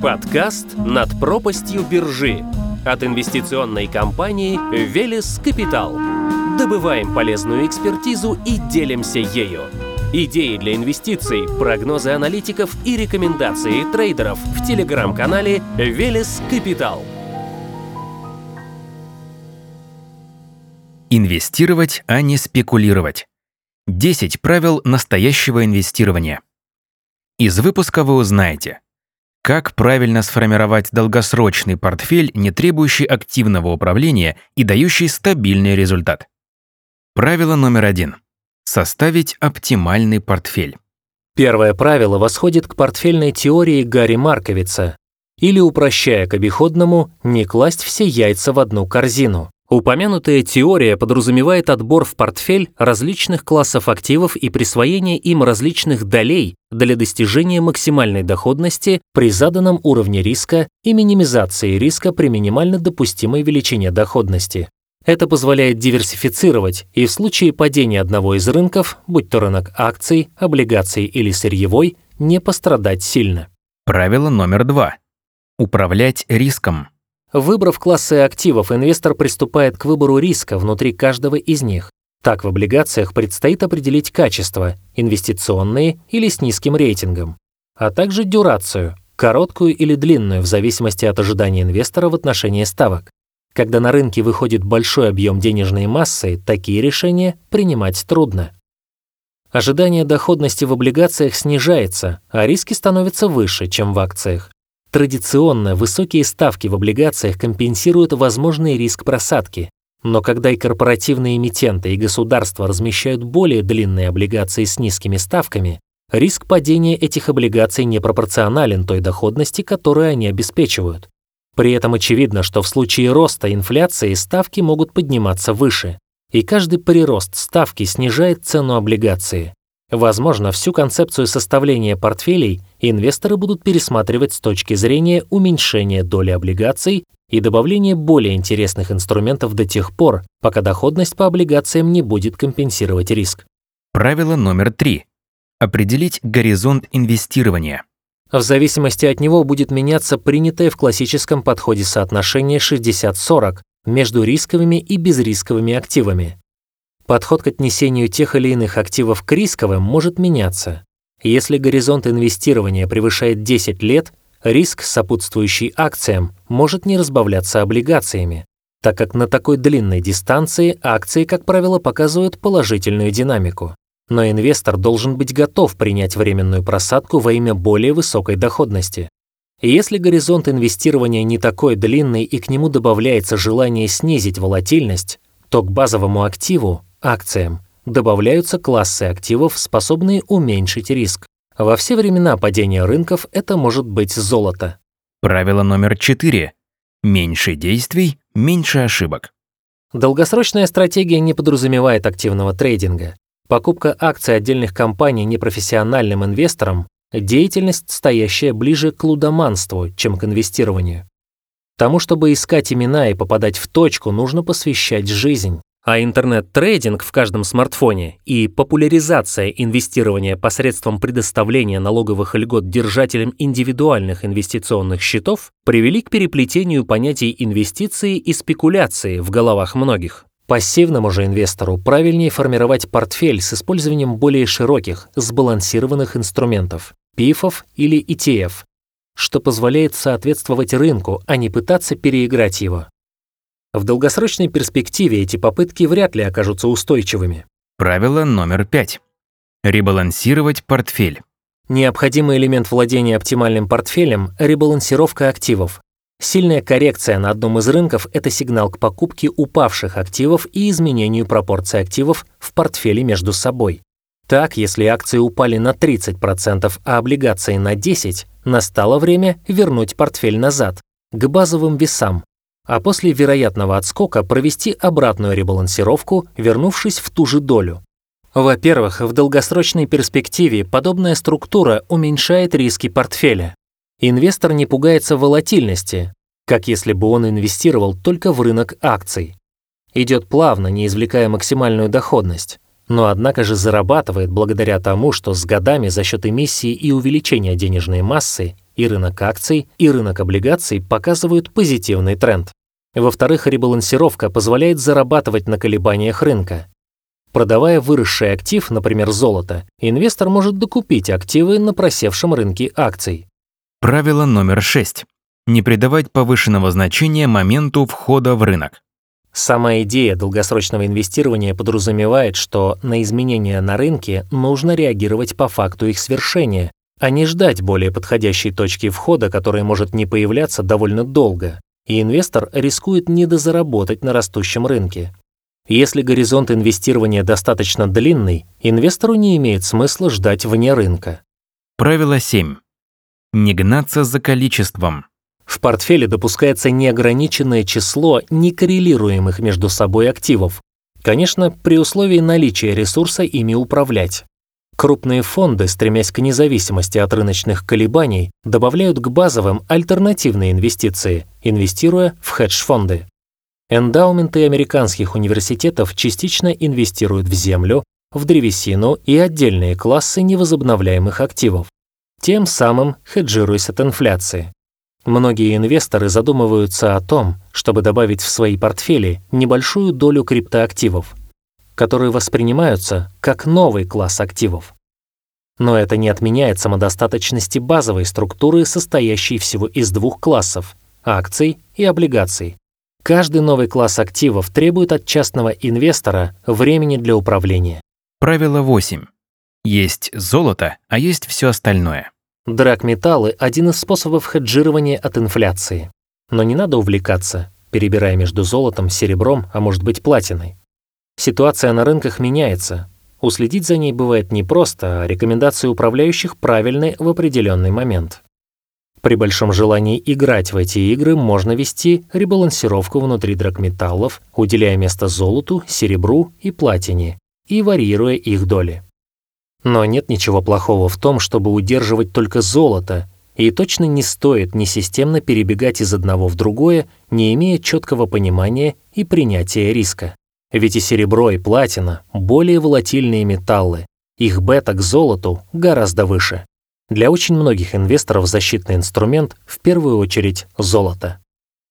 Подкаст «Над пропастью биржи» от инвестиционной компании «Велес Капитал». Добываем полезную экспертизу и делимся ею. Идеи для инвестиций, прогнозы аналитиков и рекомендации трейдеров в телеграм-канале «Велес Капитал». Инвестировать, а не спекулировать. 10 правил настоящего инвестирования. Из выпуска вы узнаете, как правильно сформировать долгосрочный портфель, не требующий активного управления и дающий стабильный результат. Правило номер один. Составить оптимальный портфель. Первое правило восходит к портфельной теории Гарри Марковица, или, упрощая к обиходному, не класть все яйца в одну корзину. Упомянутая теория подразумевает отбор в портфель различных классов активов и присвоение им различных долей для достижения максимальной доходности при заданном уровне риска и минимизации риска при минимально допустимой величине доходности. Это позволяет диверсифицировать и в случае падения одного из рынков, будь то рынок акций, облигаций или сырьевой, не пострадать сильно. Правило номер два. Управлять риском. Выбрав классы активов, инвестор приступает к выбору риска внутри каждого из них. Так в облигациях предстоит определить качество, инвестиционные или с низким рейтингом, а также дюрацию, короткую или длинную в зависимости от ожидания инвестора в отношении ставок. Когда на рынке выходит большой объем денежной массы, такие решения принимать трудно. Ожидание доходности в облигациях снижается, а риски становятся выше, чем в акциях. Традиционно высокие ставки в облигациях компенсируют возможный риск просадки, но когда и корпоративные эмитенты, и государства размещают более длинные облигации с низкими ставками, риск падения этих облигаций непропорционален той доходности, которую они обеспечивают. При этом очевидно, что в случае роста инфляции ставки могут подниматься выше, и каждый прирост ставки снижает цену облигации. Возможно, всю концепцию составления портфелей инвесторы будут пересматривать с точки зрения уменьшения доли облигаций и добавления более интересных инструментов до тех пор, пока доходность по облигациям не будет компенсировать риск. Правило номер три. Определить горизонт инвестирования. В зависимости от него будет меняться принятое в классическом подходе соотношение 60-40 между рисковыми и безрисковыми активами. Подход к отнесению тех или иных активов к рисковым может меняться. Если горизонт инвестирования превышает 10 лет, риск, сопутствующий акциям, может не разбавляться облигациями, так как на такой длинной дистанции акции, как правило, показывают положительную динамику. Но инвестор должен быть готов принять временную просадку во имя более высокой доходности. Если горизонт инвестирования не такой длинный и к нему добавляется желание снизить волатильность, то к базовому активу акциям добавляются классы активов, способные уменьшить риск. Во все времена падения рынков это может быть золото. Правило номер четыре. Меньше действий, меньше ошибок. Долгосрочная стратегия не подразумевает активного трейдинга. Покупка акций отдельных компаний непрофессиональным инвесторам – деятельность, стоящая ближе к лудоманству, чем к инвестированию. Тому, чтобы искать имена и попадать в точку, нужно посвящать жизнь. А интернет-трейдинг в каждом смартфоне и популяризация инвестирования посредством предоставления налоговых льгот держателям индивидуальных инвестиционных счетов привели к переплетению понятий инвестиции и спекуляции в головах многих. Пассивному же инвестору правильнее формировать портфель с использованием более широких, сбалансированных инструментов, ПИФов или ETF, что позволяет соответствовать рынку, а не пытаться переиграть его. В долгосрочной перспективе эти попытки вряд ли окажутся устойчивыми. Правило номер пять. Ребалансировать портфель. Необходимый элемент владения оптимальным портфелем – ребалансировка активов. Сильная коррекция на одном из рынков – это сигнал к покупке упавших активов и изменению пропорций активов в портфеле между собой. Так, если акции упали на 30%, а облигации на 10%, настало время вернуть портфель назад, к базовым весам, а после вероятного отскока провести обратную ребалансировку, вернувшись в ту же долю. Во-первых, в долгосрочной перспективе подобная структура уменьшает риски портфеля. Инвестор не пугается волатильности, как если бы он инвестировал только в рынок акций. Идет плавно, не извлекая максимальную доходность, но однако же зарабатывает благодаря тому, что с годами за счет эмиссии и увеличения денежной массы и рынок акций, и рынок облигаций показывают позитивный тренд. Во-вторых, ребалансировка позволяет зарабатывать на колебаниях рынка. Продавая выросший актив, например, золото, инвестор может докупить активы на просевшем рынке акций. Правило номер 6. Не придавать повышенного значения моменту входа в рынок. Сама идея долгосрочного инвестирования подразумевает, что на изменения на рынке нужно реагировать по факту их свершения, а не ждать более подходящей точки входа, которая может не появляться довольно долго, и инвестор рискует недозаработать на растущем рынке. Если горизонт инвестирования достаточно длинный, инвестору не имеет смысла ждать вне рынка. Правило 7. Не гнаться за количеством. В портфеле допускается неограниченное число некоррелируемых между собой активов, конечно, при условии наличия ресурса ими управлять. Крупные фонды, стремясь к независимости от рыночных колебаний, добавляют к базовым альтернативные инвестиции, инвестируя в хедж-фонды. Эндаументы американских университетов частично инвестируют в землю, в древесину и отдельные классы невозобновляемых активов, тем самым хеджируясь от инфляции. Многие инвесторы задумываются о том, чтобы добавить в свои портфели небольшую долю криптоактивов, которые воспринимаются как новый класс активов. Но это не отменяет самодостаточности базовой структуры, состоящей всего из двух классов – акций и облигаций. Каждый новый класс активов требует от частного инвестора времени для управления. Правило 8. Есть золото, а есть все остальное. Драгметаллы – один из способов хеджирования от инфляции. Но не надо увлекаться, перебирая между золотом, серебром, а может быть платиной. Ситуация на рынках меняется. Уследить за ней бывает непросто, а рекомендации управляющих правильны в определенный момент. При большом желании играть в эти игры можно вести ребалансировку внутри драгметаллов, уделяя место золоту, серебру и платине и варьируя их доли. Но нет ничего плохого в том, чтобы удерживать только золото, и точно не стоит несистемно перебегать из одного в другое, не имея четкого понимания и принятия риска. Ведь и серебро, и платина – более волатильные металлы, их бета к золоту гораздо выше. Для очень многих инвесторов защитный инструмент в первую очередь золото.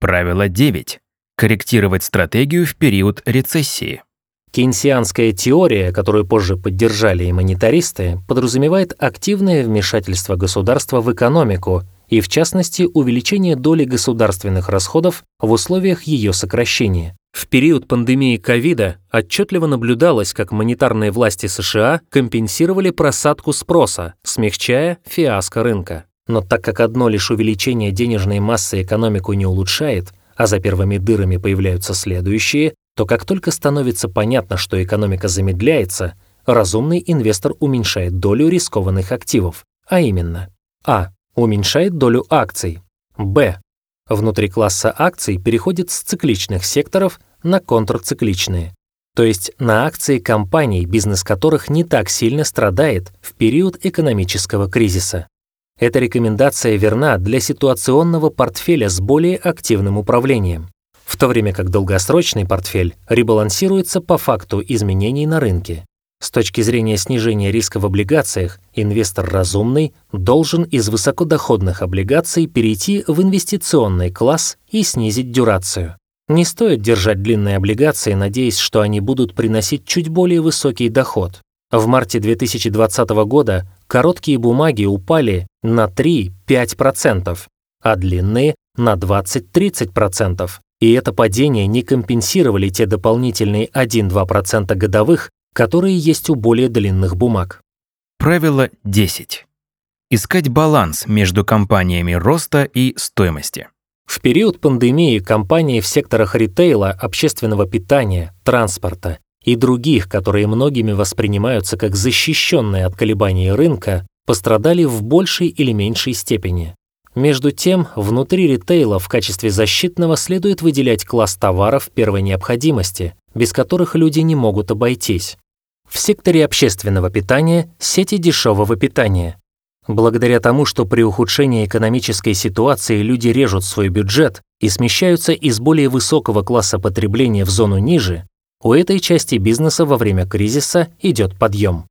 Правило 9. Корректировать стратегию в период рецессии. Кейнсианская теория, которую позже поддержали и монетаристы, подразумевает активное вмешательство государства в экономику и, в частности, увеличение доли государственных расходов в условиях ее сокращения. В период пандемии ковида отчетливо наблюдалось, как монетарные власти США компенсировали просадку спроса, смягчая фиаско рынка. Но так как одно лишь увеличение денежной массы экономику не улучшает, а за первыми дырами появляются следующие, то как только становится понятно, что экономика замедляется, разумный инвестор уменьшает долю рискованных активов, а именно а. уменьшает долю акций, б. Внутри класса акций переходит с цикличных секторов на контрцикличные, то есть на акции компаний, бизнес которых не так сильно страдает в период экономического кризиса. Эта рекомендация верна для ситуационного портфеля с более активным управлением в то время как долгосрочный портфель ребалансируется по факту изменений на рынке. С точки зрения снижения риска в облигациях, инвестор разумный должен из высокодоходных облигаций перейти в инвестиционный класс и снизить дюрацию. Не стоит держать длинные облигации, надеясь, что они будут приносить чуть более высокий доход. В марте 2020 года короткие бумаги упали на 3-5%, а длинные – на 20-30% и это падение не компенсировали те дополнительные 1-2% годовых, которые есть у более длинных бумаг. Правило 10. Искать баланс между компаниями роста и стоимости. В период пандемии компании в секторах ритейла, общественного питания, транспорта и других, которые многими воспринимаются как защищенные от колебаний рынка, пострадали в большей или меньшей степени. Между тем, внутри ритейла в качестве защитного следует выделять класс товаров первой необходимости, без которых люди не могут обойтись. В секторе общественного питания – сети дешевого питания. Благодаря тому, что при ухудшении экономической ситуации люди режут свой бюджет и смещаются из более высокого класса потребления в зону ниже, у этой части бизнеса во время кризиса идет подъем.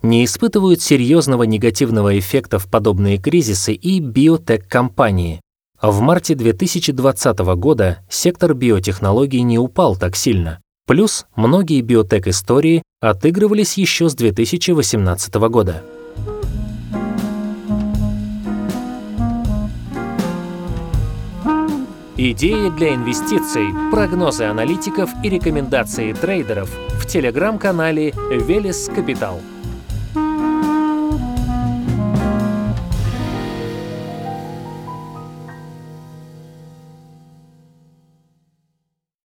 Не испытывают серьезного негативного эффекта в подобные кризисы и биотек-компании. В марте 2020 года сектор биотехнологий не упал так сильно. Плюс многие биотек-истории отыгрывались еще с 2018 года. Идеи для инвестиций, прогнозы аналитиков и рекомендации трейдеров в телеграм-канале Велес Капитал.